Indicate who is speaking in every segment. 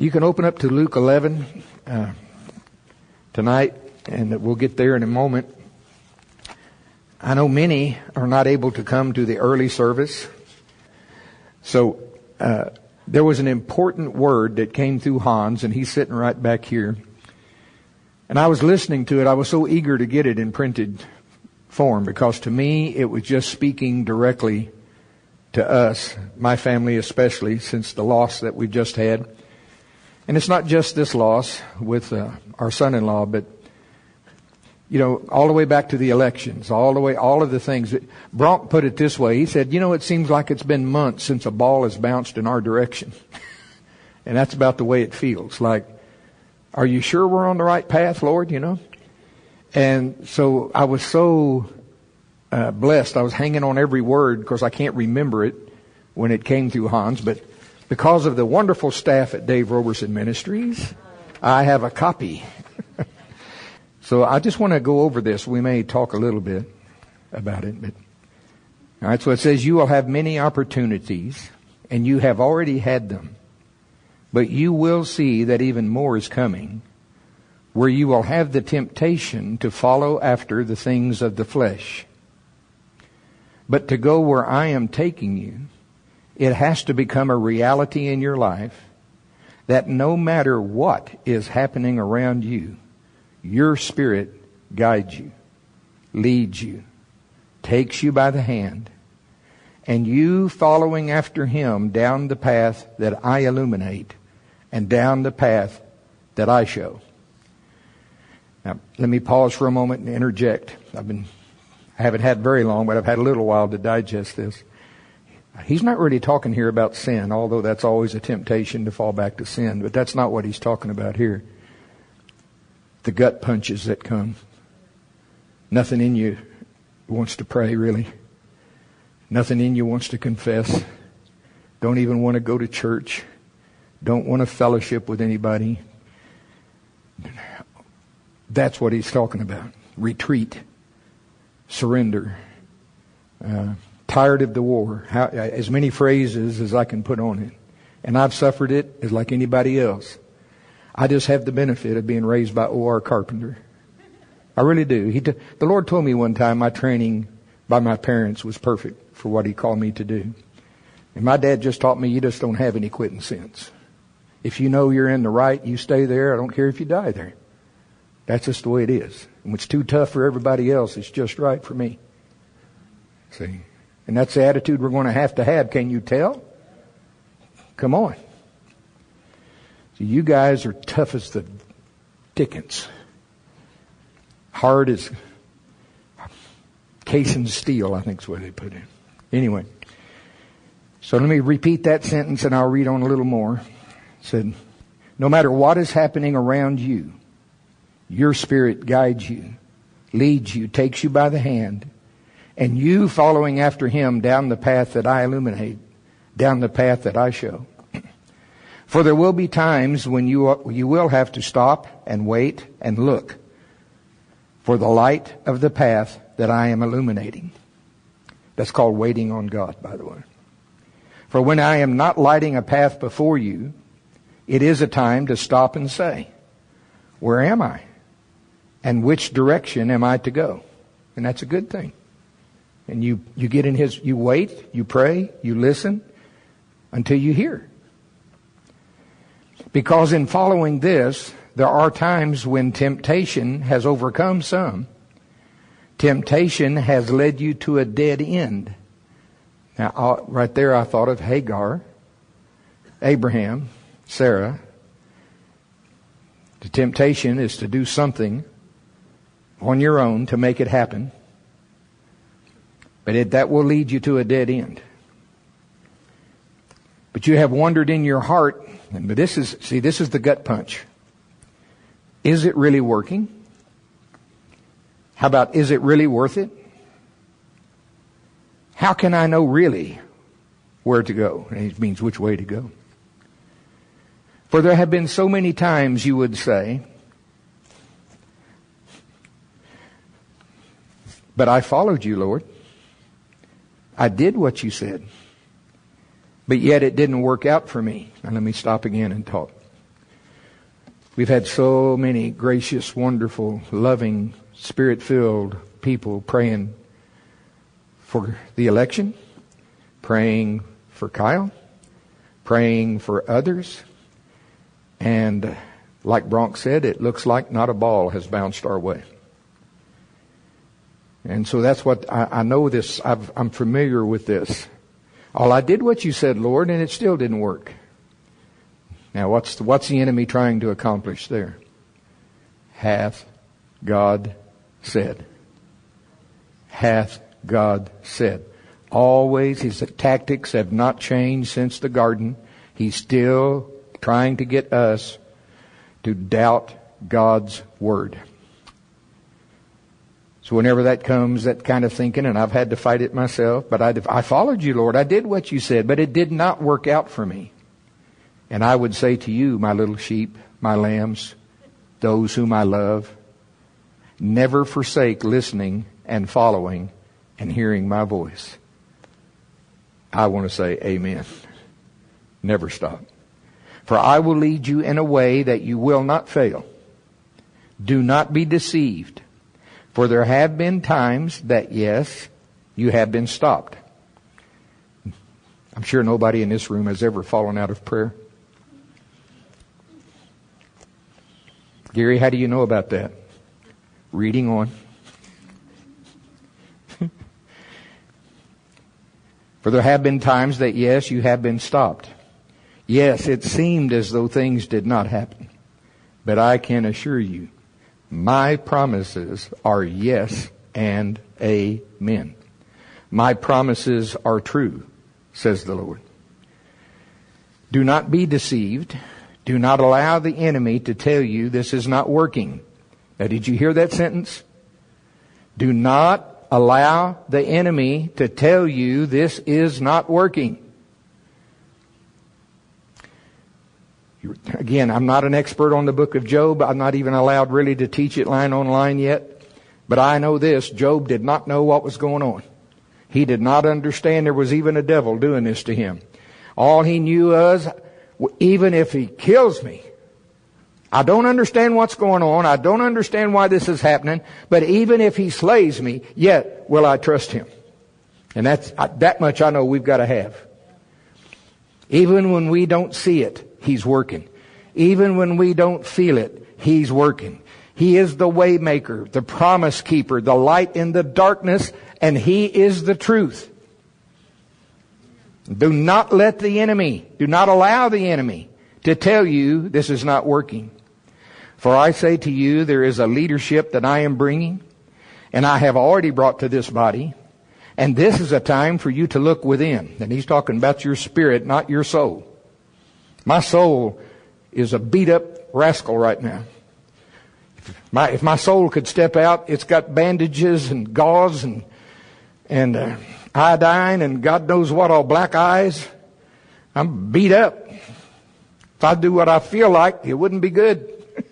Speaker 1: You can open up to Luke 11 uh, tonight, and we'll get there in a moment. I know many are not able to come to the early service. So uh, there was an important word that came through Hans, and he's sitting right back here. And I was listening to it. I was so eager to get it in printed form because to me it was just speaking directly to us, my family especially, since the loss that we've just had. And it's not just this loss with uh, our son-in-law, but you know, all the way back to the elections, all the way, all of the things. That, Bronk put it this way. He said, you know, it seems like it's been months since a ball has bounced in our direction. and that's about the way it feels. Like, are you sure we're on the right path, Lord? You know? And so I was so uh, blessed. I was hanging on every word because I can't remember it when it came through Hans, but because of the wonderful staff at Dave Roberson Ministries, I have a copy. so I just want to go over this. We may talk a little bit about it, but all right. So it says you will have many opportunities, and you have already had them, but you will see that even more is coming, where you will have the temptation to follow after the things of the flesh. But to go where I am taking you, it has to become a reality in your life that no matter what is happening around you, your spirit guides you, leads you, takes you by the hand, and you following after him down the path that I illuminate and down the path that I show. Now, let me pause for a moment and interject. I've been, I haven't had very long, but I've had a little while to digest this. He's not really talking here about sin, although that's always a temptation to fall back to sin, but that's not what he's talking about here. The gut punches that come. Nothing in you wants to pray, really. Nothing in you wants to confess. Don't even want to go to church. Don't want to fellowship with anybody. That's what he's talking about. Retreat. Surrender. Uh, tired of the war. How, as many phrases as I can put on it. And I've suffered it as like anybody else. I just have the benefit of being raised by O.R. Carpenter. I really do. He t- the Lord told me one time my training by my parents was perfect for what He called me to do. And my dad just taught me you just don't have any quitting sense. If you know you're in the right, you stay there. I don't care if you die there. That's just the way it is. And what's too tough for everybody else it's just right for me. See? And that's the attitude we're going to have to have. Can you tell? Come on. See, you guys are tough as the Dickens. Hard as case and steel, I think is what they put in. Anyway. So let me repeat that sentence and I'll read on a little more. It said, no matter what is happening around you, your spirit guides you, leads you, takes you by the hand, and you following after him down the path that I illuminate, down the path that I show. For there will be times when you, you will have to stop and wait and look for the light of the path that I am illuminating. That's called waiting on God, by the way. For when I am not lighting a path before you, it is a time to stop and say, where am I? And which direction am I to go? And that's a good thing. And you, you get in his, you wait, you pray, you listen until you hear. Because in following this, there are times when temptation has overcome some. Temptation has led you to a dead end. Now, uh, right there, I thought of Hagar, Abraham, Sarah. The temptation is to do something on your own to make it happen. But it, that will lead you to a dead end. But you have wondered in your heart, but this is, see, this is the gut punch. Is it really working? How about, is it really worth it? How can I know really where to go? And it means which way to go. For there have been so many times you would say, but I followed you, Lord. I did what you said. But yet it didn't work out for me. Now let me stop again and talk. We've had so many gracious, wonderful, loving, spirit filled people praying for the election, praying for Kyle, praying for others. And like Bronk said, it looks like not a ball has bounced our way. And so that's what I, I know this, i am familiar with this. All I did what you said, Lord, and it still didn't work. Now what's the, what's the enemy trying to accomplish there? Hath God said. Hath God said. Always his tactics have not changed since the garden. He's still trying to get us to doubt God's word. So whenever that comes, that kind of thinking, and I've had to fight it myself, but I, I followed you, Lord. I did what you said, but it did not work out for me. And I would say to you, my little sheep, my lambs, those whom I love, never forsake listening and following and hearing my voice. I want to say amen. Never stop. For I will lead you in a way that you will not fail. Do not be deceived. For there have been times that, yes, you have been stopped. I'm sure nobody in this room has ever fallen out of prayer. Gary, how do you know about that? Reading on. For there have been times that, yes, you have been stopped. Yes, it seemed as though things did not happen. But I can assure you, my promises are yes and amen. My promises are true, says the Lord. Do not be deceived. Do not allow the enemy to tell you this is not working. Now, did you hear that sentence? Do not allow the enemy to tell you this is not working. Again, I'm not an expert on the book of Job. I'm not even allowed really to teach it line on line yet. But I know this, Job did not know what was going on. He did not understand there was even a devil doing this to him. All he knew was, even if he kills me, I don't understand what's going on. I don't understand why this is happening. But even if he slays me, yet will I trust him. And that's, that much I know we've got to have. Even when we don't see it, he's working. Even when we don't feel it, he's working. He is the waymaker, the promise keeper, the light in the darkness, and he is the truth. Do not let the enemy, do not allow the enemy to tell you this is not working. For I say to you, there is a leadership that I am bringing, and I have already brought to this body, and this is a time for you to look within. And he's talking about your spirit, not your soul. My soul is a beat up rascal right now. If my, if my soul could step out, it's got bandages and gauze and, and uh, iodine and God knows what all black eyes. I'm beat up. If I do what I feel like, it wouldn't be good.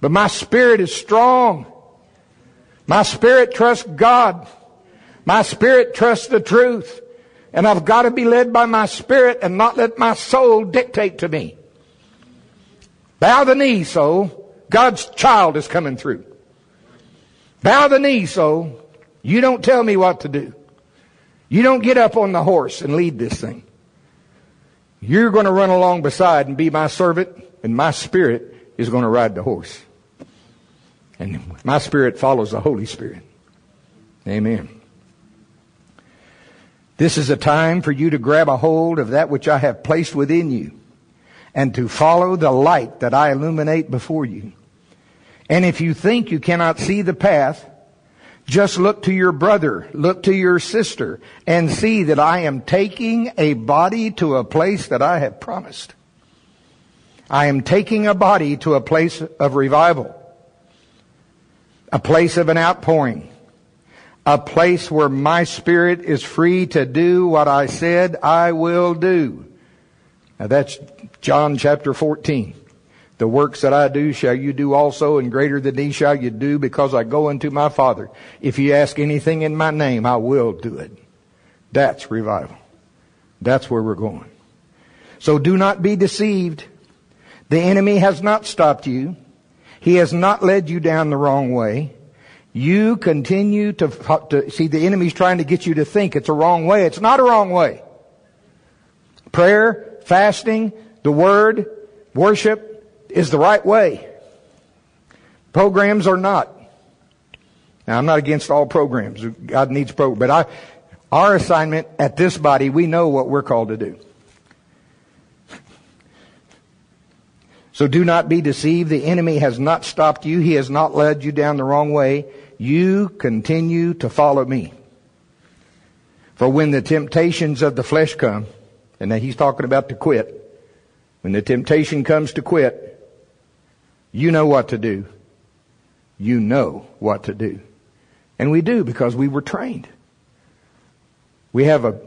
Speaker 1: But my spirit is strong. My spirit trusts God. My spirit trusts the truth. And I've got to be led by my spirit and not let my soul dictate to me. Bow the knee, soul. God's child is coming through. Bow the knee, soul. You don't tell me what to do. You don't get up on the horse and lead this thing. You're going to run along beside and be my servant, and my spirit is going to ride the horse. And my spirit follows the Holy Spirit. Amen. This is a time for you to grab a hold of that which I have placed within you and to follow the light that I illuminate before you. And if you think you cannot see the path, just look to your brother, look to your sister, and see that I am taking a body to a place that I have promised. I am taking a body to a place of revival a place of an outpouring, a place where my spirit is free to do what I said I will do. Now that's John chapter 14. The works that I do shall you do also, and greater than these shall you do, because I go unto my Father. If you ask anything in my name, I will do it. That's revival. That's where we're going. So do not be deceived. The enemy has not stopped you. He has not led you down the wrong way. You continue to, to see the enemy's trying to get you to think it's a wrong way. It's not a wrong way. Prayer, fasting, the word, worship is the right way. Programs are not. Now I'm not against all programs. God needs programs, but I, our assignment at this body, we know what we're called to do. So do not be deceived. The enemy has not stopped you. He has not led you down the wrong way. You continue to follow me. For when the temptations of the flesh come, and now he's talking about to quit, when the temptation comes to quit, you know what to do. You know what to do. And we do because we were trained. We have a,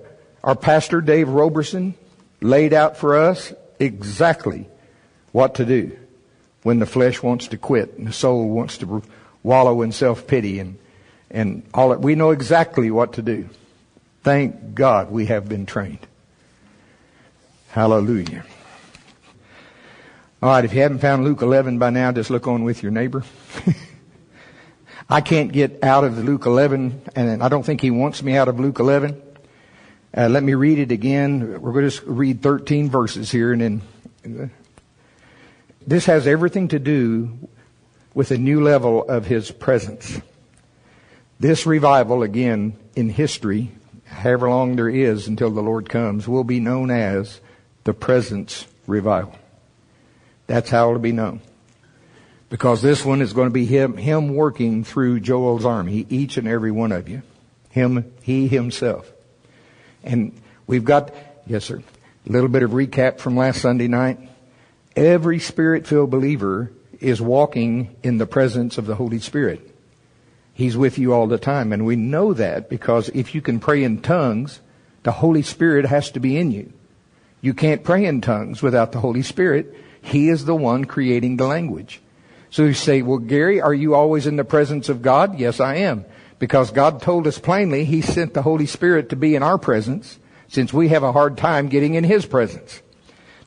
Speaker 1: our pastor Dave Roberson laid out for us exactly what to do when the flesh wants to quit and the soul wants to wallow in self-pity and, and all that. We know exactly what to do. Thank God we have been trained. Hallelujah. All right, if you haven't found Luke 11 by now, just look on with your neighbor. I can't get out of Luke 11, and I don't think he wants me out of Luke 11. Uh, let me read it again. We're going to read 13 verses here, and then this has everything to do with a new level of His presence. This revival, again, in history, however long there is until the Lord comes, will be known as the presence revival. That's how it'll be known. Because this one is going to be him, him working through Joel's army, each and every one of you. Him, he himself. And we've got, yes sir, a little bit of recap from last Sunday night. Every spirit-filled believer is walking in the presence of the Holy Spirit. He's with you all the time. And we know that because if you can pray in tongues, the Holy Spirit has to be in you. You can't pray in tongues without the Holy Spirit. He is the one creating the language. So you say, well, Gary, are you always in the presence of God? Yes, I am. Because God told us plainly He sent the Holy Spirit to be in our presence since we have a hard time getting in His presence.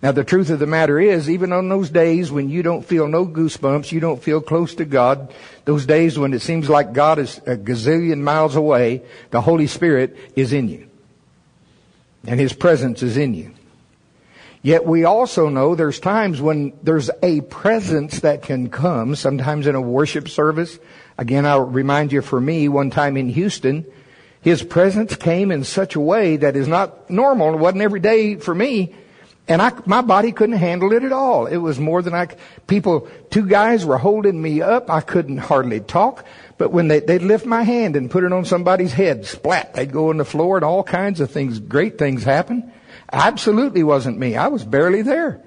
Speaker 1: Now the truth of the matter is, even on those days when you don't feel no goosebumps, you don't feel close to God, those days when it seems like God is a gazillion miles away, the Holy Spirit is in you. And His presence is in you. Yet we also know there's times when there's a presence that can come, sometimes in a worship service. Again, I'll remind you for me, one time in Houston, His presence came in such a way that is not normal. It wasn't every day for me. And I, my body couldn't handle it at all. It was more than I, people, two guys were holding me up. I couldn't hardly talk. But when they, they'd lift my hand and put it on somebody's head, splat, they'd go on the floor and all kinds of things, great things happen. Absolutely wasn't me. I was barely there.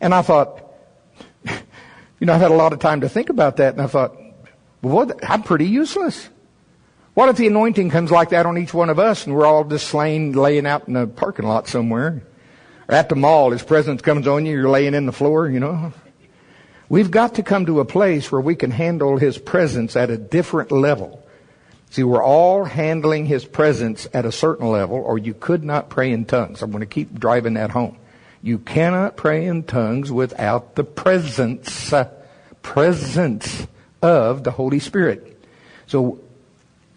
Speaker 1: And I thought, you know, I've had a lot of time to think about that and I thought, well, what, I'm pretty useless. What if the anointing comes like that on each one of us and we're all just slain laying out in a parking lot somewhere? Or at the mall, His presence comes on you, you're laying in the floor, you know. We've got to come to a place where we can handle His presence at a different level. See, we're all handling His presence at a certain level, or you could not pray in tongues. I'm going to keep driving that home. You cannot pray in tongues without the presence, uh, presence of the Holy Spirit. So,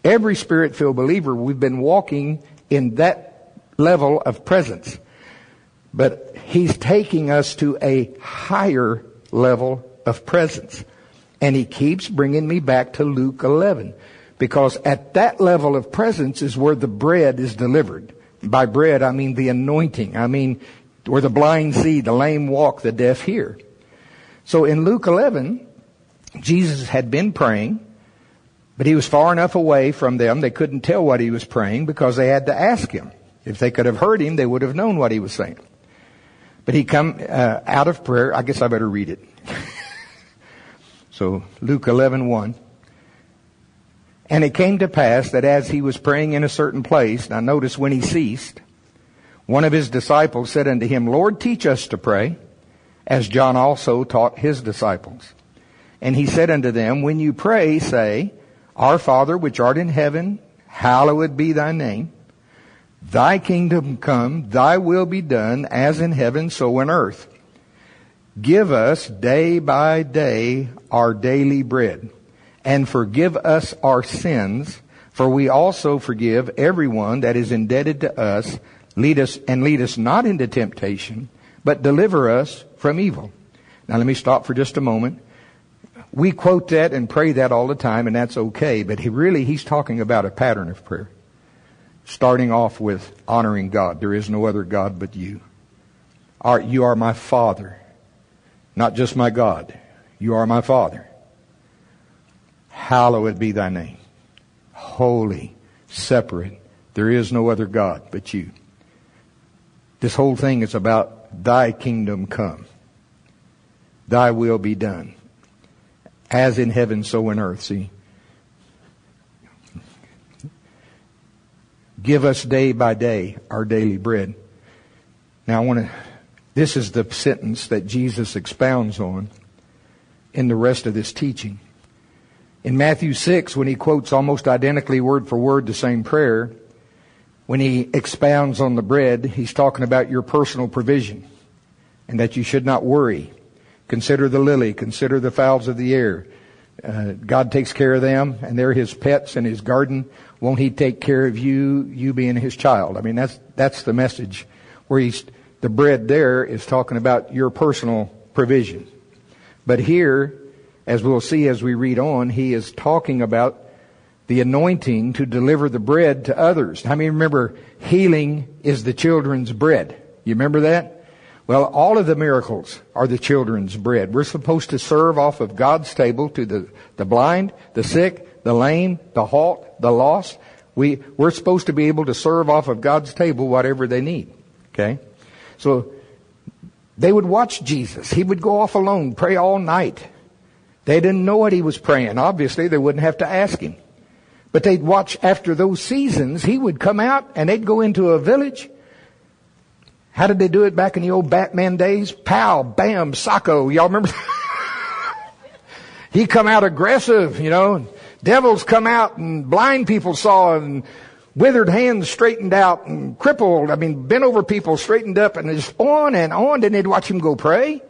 Speaker 1: every spirit-filled believer, we've been walking in that level of presence. But he's taking us to a higher level of presence. And he keeps bringing me back to Luke 11. Because at that level of presence is where the bread is delivered. By bread, I mean the anointing. I mean where the blind see, the lame walk, the deaf hear. So in Luke 11, Jesus had been praying, but he was far enough away from them they couldn't tell what he was praying because they had to ask him. If they could have heard him, they would have known what he was saying. But he come uh, out of prayer. I guess I better read it. so Luke 11, 1. And it came to pass that as he was praying in a certain place, now notice when he ceased, one of his disciples said unto him, Lord, teach us to pray, as John also taught his disciples. And he said unto them, When you pray, say, Our Father which art in heaven, hallowed be thy name. Thy kingdom come, thy will be done, as in heaven, so in earth. Give us day by day our daily bread, and forgive us our sins, for we also forgive everyone that is indebted to us. Lead us and lead us not into temptation, but deliver us from evil. Now let me stop for just a moment. We quote that and pray that all the time, and that's okay, but he really, he's talking about a pattern of prayer. Starting off with honoring God. There is no other God but you. you are my Father. Not just my God. You are my Father. Hallowed be thy name. Holy, separate. There is no other God but you. This whole thing is about thy kingdom come. Thy will be done. As in heaven, so in earth. See? Give us day by day our daily bread. Now I want to this is the sentence that Jesus expounds on in the rest of this teaching. In Matthew 6, when he quotes almost identically word for word the same prayer, when he expounds on the bread, he's talking about your personal provision and that you should not worry. Consider the lily, consider the fowls of the air. Uh, God takes care of them and they're his pets in his garden. Won't he take care of you, you being his child? I mean, that's, that's the message where he's the bread there is talking about your personal provision. But here, as we'll see as we read on, he is talking about the anointing to deliver the bread to others. How many remember healing is the children's bread? You remember that? Well, all of the miracles are the children's bread. We're supposed to serve off of God's table to the, the blind, the sick, the lame, the halt, the lost. We, we're supposed to be able to serve off of God's table whatever they need. Okay? So they would watch Jesus. He would go off alone, pray all night. They didn't know what he was praying. Obviously, they wouldn't have to ask him. But they'd watch after those seasons. He would come out and they'd go into a village. How did they do it back in the old Batman days? Pow, bam, socko. Y'all remember? he come out aggressive, you know. Devils come out and blind people saw and withered hands straightened out and crippled, I mean, bent over people straightened up and just on and on. Then they'd watch him go pray.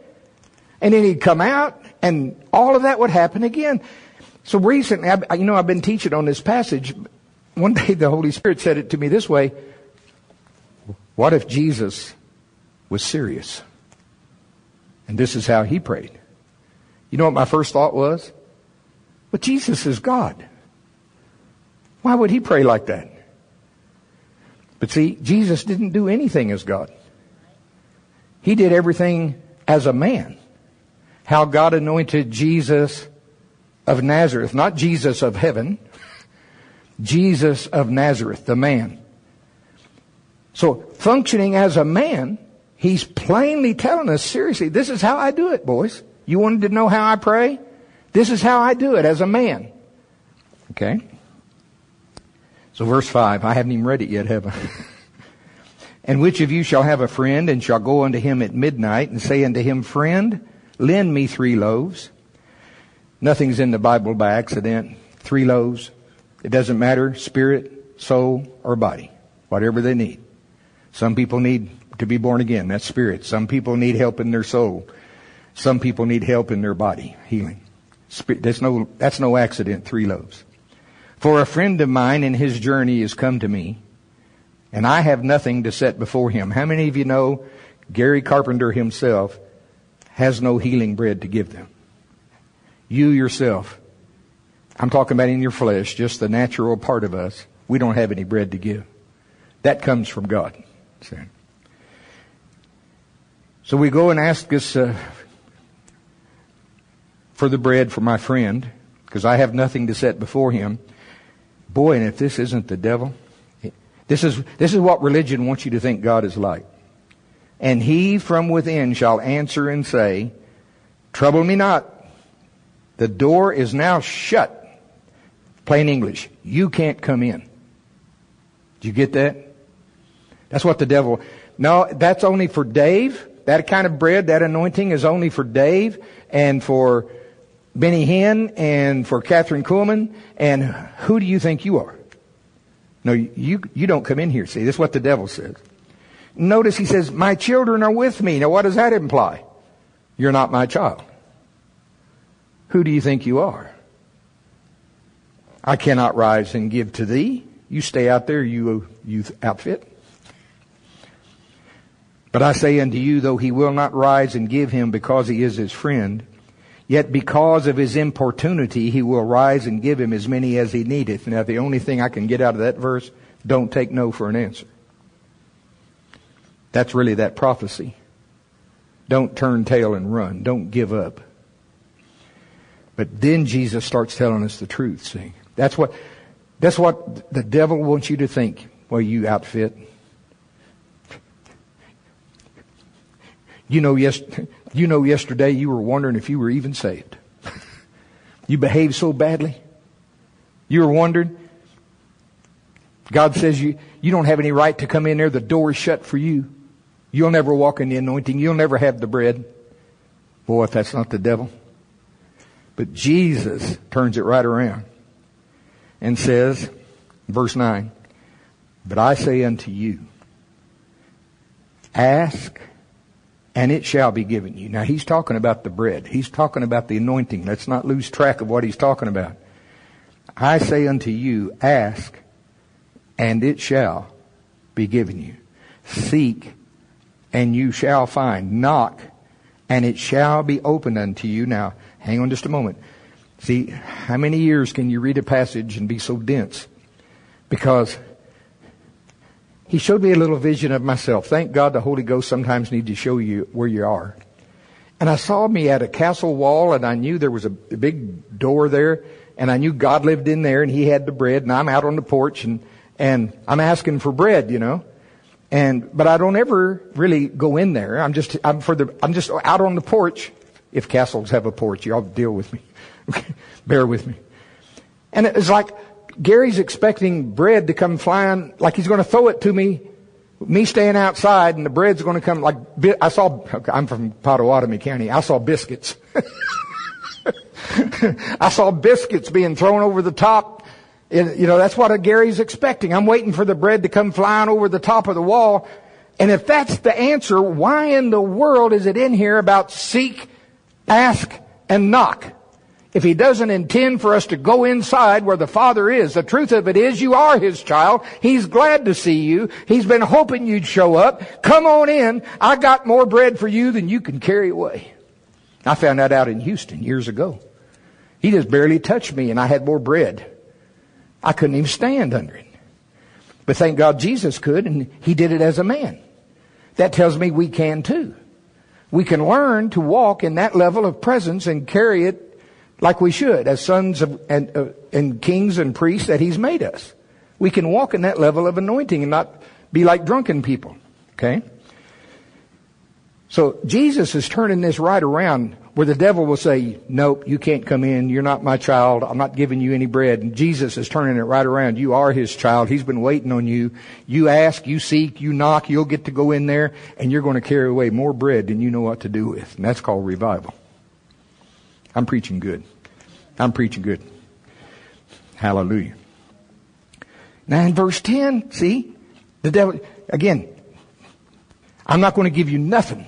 Speaker 1: And then he'd come out and all of that would happen again. So recently, I, you know, I've been teaching on this passage. One day the Holy Spirit said it to me this way. What if Jesus was serious? And this is how he prayed. You know what my first thought was? But Jesus is God. Why would he pray like that? But see, Jesus didn't do anything as God. He did everything as a man. How God anointed Jesus of Nazareth, not Jesus of heaven, Jesus of Nazareth, the man. So, functioning as a man, he's plainly telling us seriously, this is how I do it, boys. You wanted to know how I pray? This is how I do it as a man. Okay? So verse 5, I haven't even read it yet, have I? and which of you shall have a friend and shall go unto him at midnight and say unto him, Friend, lend me three loaves. Nothing's in the Bible by accident. Three loaves. It doesn't matter, spirit, soul, or body. Whatever they need. Some people need to be born again. That's spirit. Some people need help in their soul. Some people need help in their body. Healing. That's no, that's no accident. Three loaves. For a friend of mine in his journey has come to me, and I have nothing to set before him. How many of you know Gary Carpenter himself has no healing bread to give them? You yourself, I'm talking about in your flesh, just the natural part of us, we don't have any bread to give. That comes from God. So we go and ask us uh, for the bread for my friend, because I have nothing to set before him. Boy, and if this isn't the devil, this is, this is what religion wants you to think God is like. And he from within shall answer and say, Trouble me not. The door is now shut. Plain English. You can't come in. Do you get that? That's what the devil, no, that's only for Dave. That kind of bread, that anointing is only for Dave and for Benny Hinn and for Kathryn Kuhlman, and who do you think you are? No, you, you don't come in here. See, this is what the devil says. Notice he says, my children are with me. Now what does that imply? You're not my child. Who do you think you are? I cannot rise and give to thee. You stay out there, you youth outfit. But I say unto you, though he will not rise and give him because he is his friend, yet because of his importunity he will rise and give him as many as he needeth. Now the only thing I can get out of that verse, don't take no for an answer. That's really that prophecy. Don't turn tail and run. Don't give up. But then Jesus starts telling us the truth, see. That's what, that's what the devil wants you to think. Well, you outfit. You know, yes, you know, yesterday you were wondering if you were even saved. you behaved so badly. You were wondering. God says you, you don't have any right to come in there. The door is shut for you. You'll never walk in the anointing. You'll never have the bread. Boy, if that's not the devil. But Jesus turns it right around and says, verse 9, But I say unto you, ask and it shall be given you. Now he's talking about the bread. He's talking about the anointing. Let's not lose track of what he's talking about. I say unto you, ask and it shall be given you. Seek and you shall find. Knock and it shall be opened unto you. Now, hang on just a moment. See, how many years can you read a passage and be so dense? Because he showed me a little vision of myself. Thank God the Holy Ghost sometimes needs to show you where you are. And I saw me at a castle wall and I knew there was a, big door there and I knew God lived in there and he had the bread and I'm out on the porch and, and I'm asking for bread, you know. And, but I don't ever really go in there. I'm just, I'm for the, I'm just out on the porch. If castles have a porch, y'all deal with me. Bear with me. And it was like, Gary's expecting bread to come flying, like he's going to throw it to me, me staying outside, and the bread's going to come like, I saw, I'm from Pottawatomie County, I saw biscuits. I saw biscuits being thrown over the top. You know, that's what Gary's expecting. I'm waiting for the bread to come flying over the top of the wall. And if that's the answer, why in the world is it in here about seek, ask, and knock? If he doesn't intend for us to go inside where the Father is, the truth of it is you are his child. He's glad to see you. He's been hoping you'd show up. Come on in. I got more bread for you than you can carry away. I found that out in Houston years ago. He just barely touched me and I had more bread. I couldn't even stand under it. But thank God Jesus could and he did it as a man. That tells me we can too. We can learn to walk in that level of presence and carry it like we should as sons of, and, uh, and kings and priests that he's made us. We can walk in that level of anointing and not be like drunken people. Okay? So Jesus is turning this right around where the devil will say, nope, you can't come in. You're not my child. I'm not giving you any bread. And Jesus is turning it right around. You are his child. He's been waiting on you. You ask, you seek, you knock, you'll get to go in there and you're going to carry away more bread than you know what to do with. And that's called revival. I'm preaching good. I'm preaching good. Hallelujah. Now in verse 10, see, the devil, again, I'm not going to give you nothing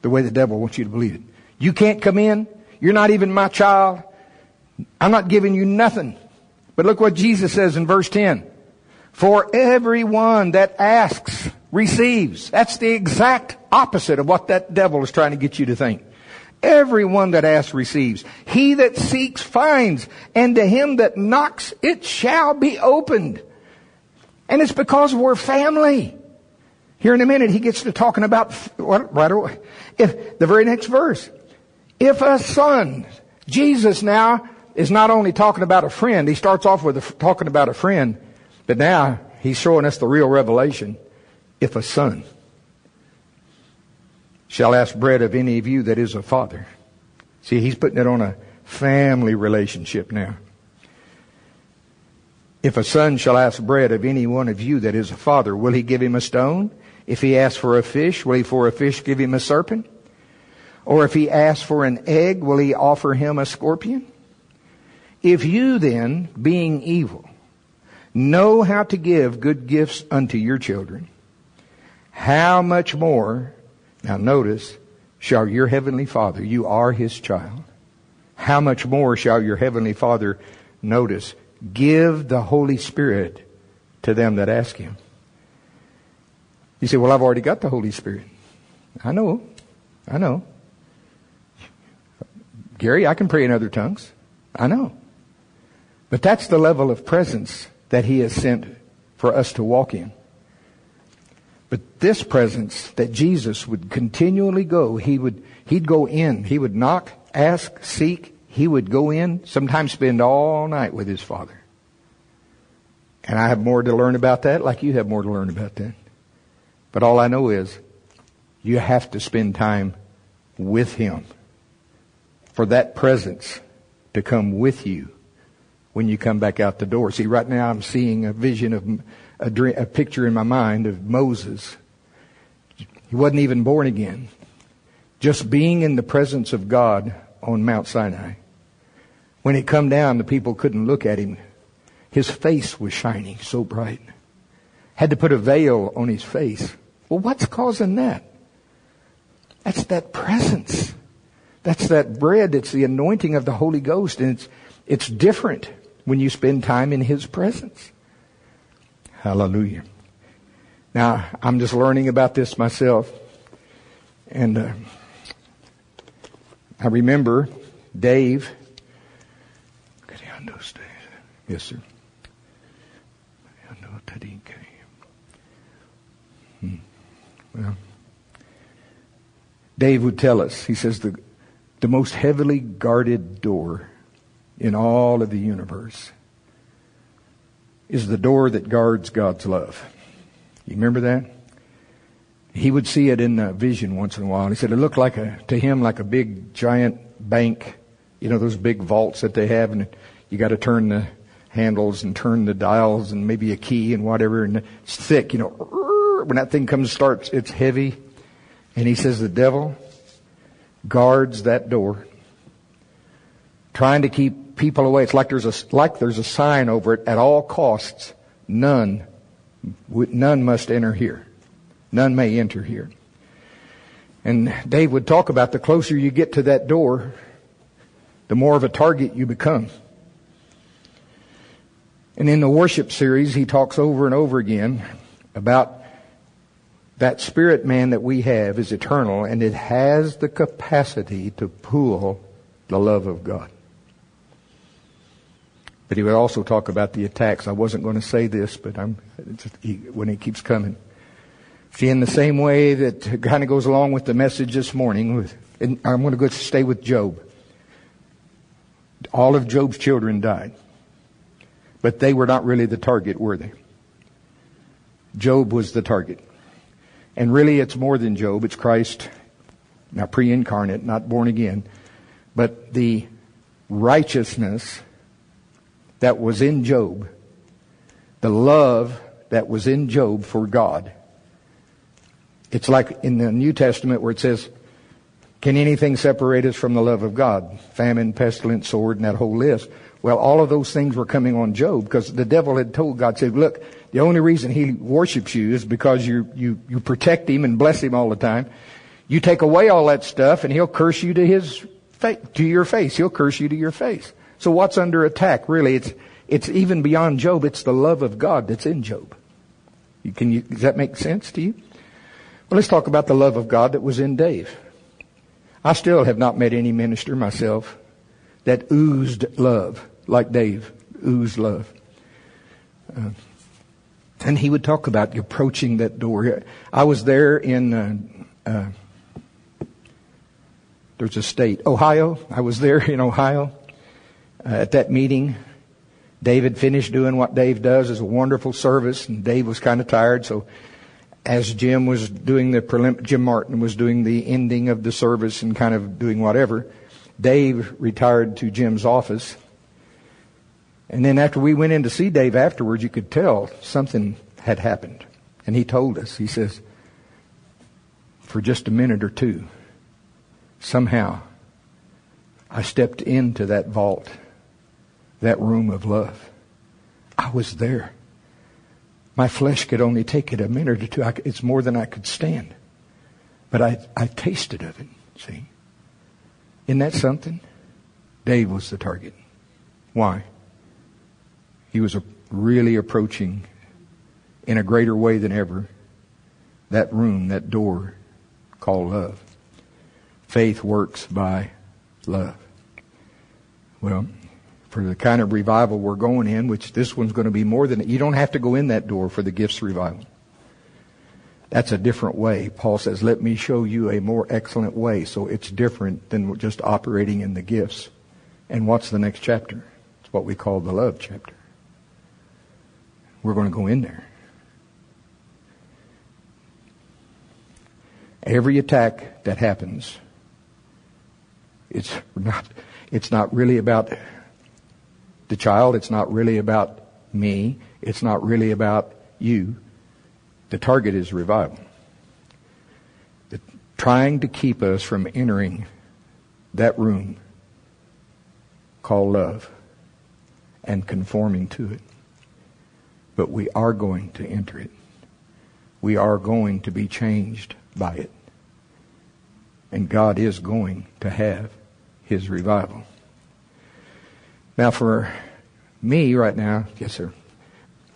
Speaker 1: the way the devil wants you to believe it. You can't come in. You're not even my child. I'm not giving you nothing. But look what Jesus says in verse 10. For everyone that asks receives. That's the exact opposite of what that devil is trying to get you to think. Everyone that asks receives. He that seeks finds. And to him that knocks, it shall be opened. And it's because we're family. Here in a minute, he gets to talking about what, right away. If the very next verse, if a son, Jesus now is not only talking about a friend. He starts off with a, talking about a friend, but now he's showing us the real revelation. If a son shall ask bread of any of you that is a father. See, he's putting it on a family relationship now. If a son shall ask bread of any one of you that is a father, will he give him a stone? If he asks for a fish, will he for a fish give him a serpent? Or if he asks for an egg, will he offer him a scorpion? If you then, being evil, know how to give good gifts unto your children, how much more now notice, shall your heavenly Father, you are his child, how much more shall your heavenly Father, notice, give the Holy Spirit to them that ask him? You say, well, I've already got the Holy Spirit. I know. I know. Gary, I can pray in other tongues. I know. But that's the level of presence that he has sent for us to walk in. But this presence that Jesus would continually go, he would, he'd go in, he would knock, ask, seek, he would go in, sometimes spend all night with his Father. And I have more to learn about that, like you have more to learn about that. But all I know is, you have to spend time with him for that presence to come with you when you come back out the door. See, right now I'm seeing a vision of a, dream, a picture in my mind of Moses. He wasn't even born again. Just being in the presence of God on Mount Sinai. When it come down, the people couldn't look at him. His face was shining so bright. Had to put a veil on his face. Well, what's causing that? That's that presence. That's that bread. It's the anointing of the Holy Ghost. And it's, it's different when you spend time in His presence. Hallelujah. Now, I'm just learning about this myself. And uh, I remember Dave. Yes, sir. Hmm. Well, Dave would tell us, he says, the, the most heavily guarded door in all of the universe is the door that guards God's love. You remember that? He would see it in a vision once in a while. He said it looked like a, to him like a big giant bank. You know, those big vaults that they have and you gotta turn the handles and turn the dials and maybe a key and whatever and it's thick, you know. When that thing comes starts, it's heavy. And he says the devil guards that door trying to keep people away. It's like there's a, like there's a sign over it at all costs. None, none must enter here. None may enter here. And Dave would talk about the closer you get to that door, the more of a target you become. And in the worship series, he talks over and over again about that spirit man that we have is eternal and it has the capacity to pull the love of God. But he would also talk about the attacks. I wasn't going to say this, but I'm, he, when he keeps coming. See, in the same way that kind of goes along with the message this morning, with, I'm going to go stay with Job. All of Job's children died. But they were not really the target, were they? Job was the target. And really it's more than Job, it's Christ, now pre-incarnate, not born again. But the righteousness that was in Job, the love that was in Job for God. It's like in the New Testament where it says, can anything separate us from the love of God? Famine, pestilence, sword, and that whole list. Well, all of those things were coming on Job because the devil had told God, said, look, the only reason he worships you is because you, you, you protect him and bless him all the time. You take away all that stuff and he'll curse you to his, to your face. He'll curse you to your face. So what's under attack? Really, it's, it's even beyond Job. It's the love of God that's in Job. You, can you, does that make sense to you? Well, let's talk about the love of God that was in Dave. I still have not met any minister myself that oozed love like Dave oozed love. Uh, and he would talk about approaching that door. I was there in, uh, uh, there's a state, Ohio. I was there in Ohio uh, at that meeting. David finished doing what Dave does. It's a wonderful service, and Dave was kind of tired. So, as Jim was doing the prelim- Jim Martin was doing the ending of the service and kind of doing whatever, Dave retired to Jim's office. And then after we went in to see Dave afterwards, you could tell something had happened. And he told us, he says, for just a minute or two, somehow I stepped into that vault that room of love. I was there. My flesh could only take it a minute or two. I, it's more than I could stand. But I, I tasted of it. See? Isn't that something? Dave was the target. Why? He was really approaching in a greater way than ever that room, that door called love. Faith works by love. Well, for the kind of revival we're going in, which this one's going to be more than, you don't have to go in that door for the gifts revival. That's a different way. Paul says, let me show you a more excellent way. So it's different than just operating in the gifts. And what's the next chapter? It's what we call the love chapter. We're going to go in there. Every attack that happens, it's not, it's not really about the child. It's not really about me. It's not really about you. The target is revival. The, trying to keep us from entering that room called love and conforming to it. But we are going to enter it. We are going to be changed by it. And God is going to have his revival. Now, for me right now, yes, sir,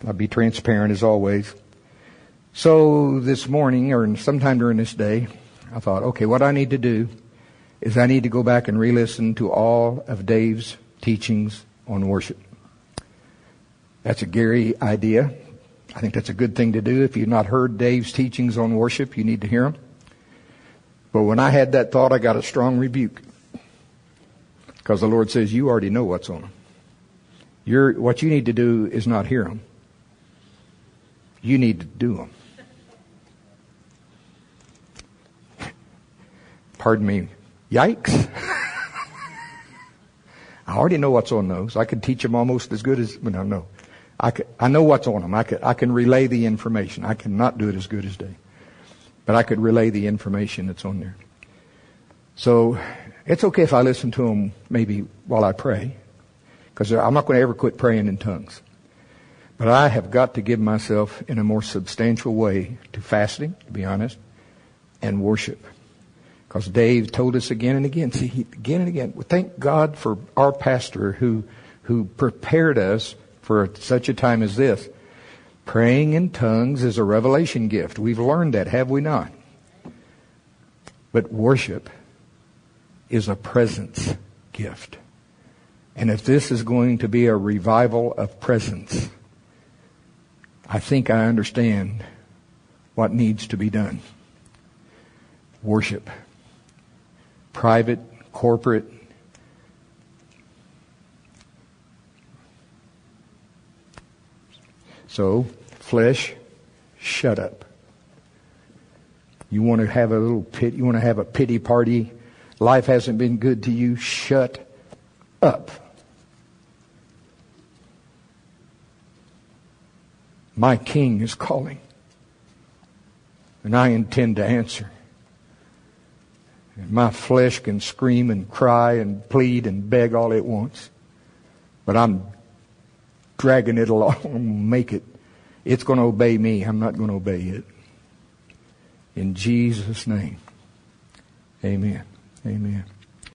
Speaker 1: I'll be transparent as always. So this morning, or sometime during this day, I thought, okay, what I need to do is I need to go back and re-listen to all of Dave's teachings on worship. That's a Gary idea. I think that's a good thing to do. If you've not heard Dave's teachings on worship, you need to hear them. But when I had that thought, I got a strong rebuke. Because the Lord says, you already know what's on them. You're, what you need to do is not hear them. You need to do them. Pardon me. Yikes. I already know what's on those. I could teach them almost as good as, no, no. I, could, I know what's on them. I, could, I can relay the information. I cannot do it as good as they. But I could relay the information that's on there. So it's okay if I listen to them maybe while I pray, because I'm not going to ever quit praying in tongues. But I have got to give myself in a more substantial way to fasting, to be honest, and worship. Because Dave told us again and again, see, he, again and again, thank God for our pastor who, who prepared us for such a time as this. Praying in tongues is a revelation gift. We've learned that, have we not? But worship is a presence gift. And if this is going to be a revival of presence, I think I understand what needs to be done. Worship. Private, corporate, So, flesh, shut up. You want to have a little pit, you want to have a pity party life hasn't been good to you, shut up. My king is calling. And I intend to answer. And my flesh can scream and cry and plead and beg all it wants. But I'm dragging it along, make it. It's going to obey me. I'm not going to obey it. In Jesus' name. Amen. Amen.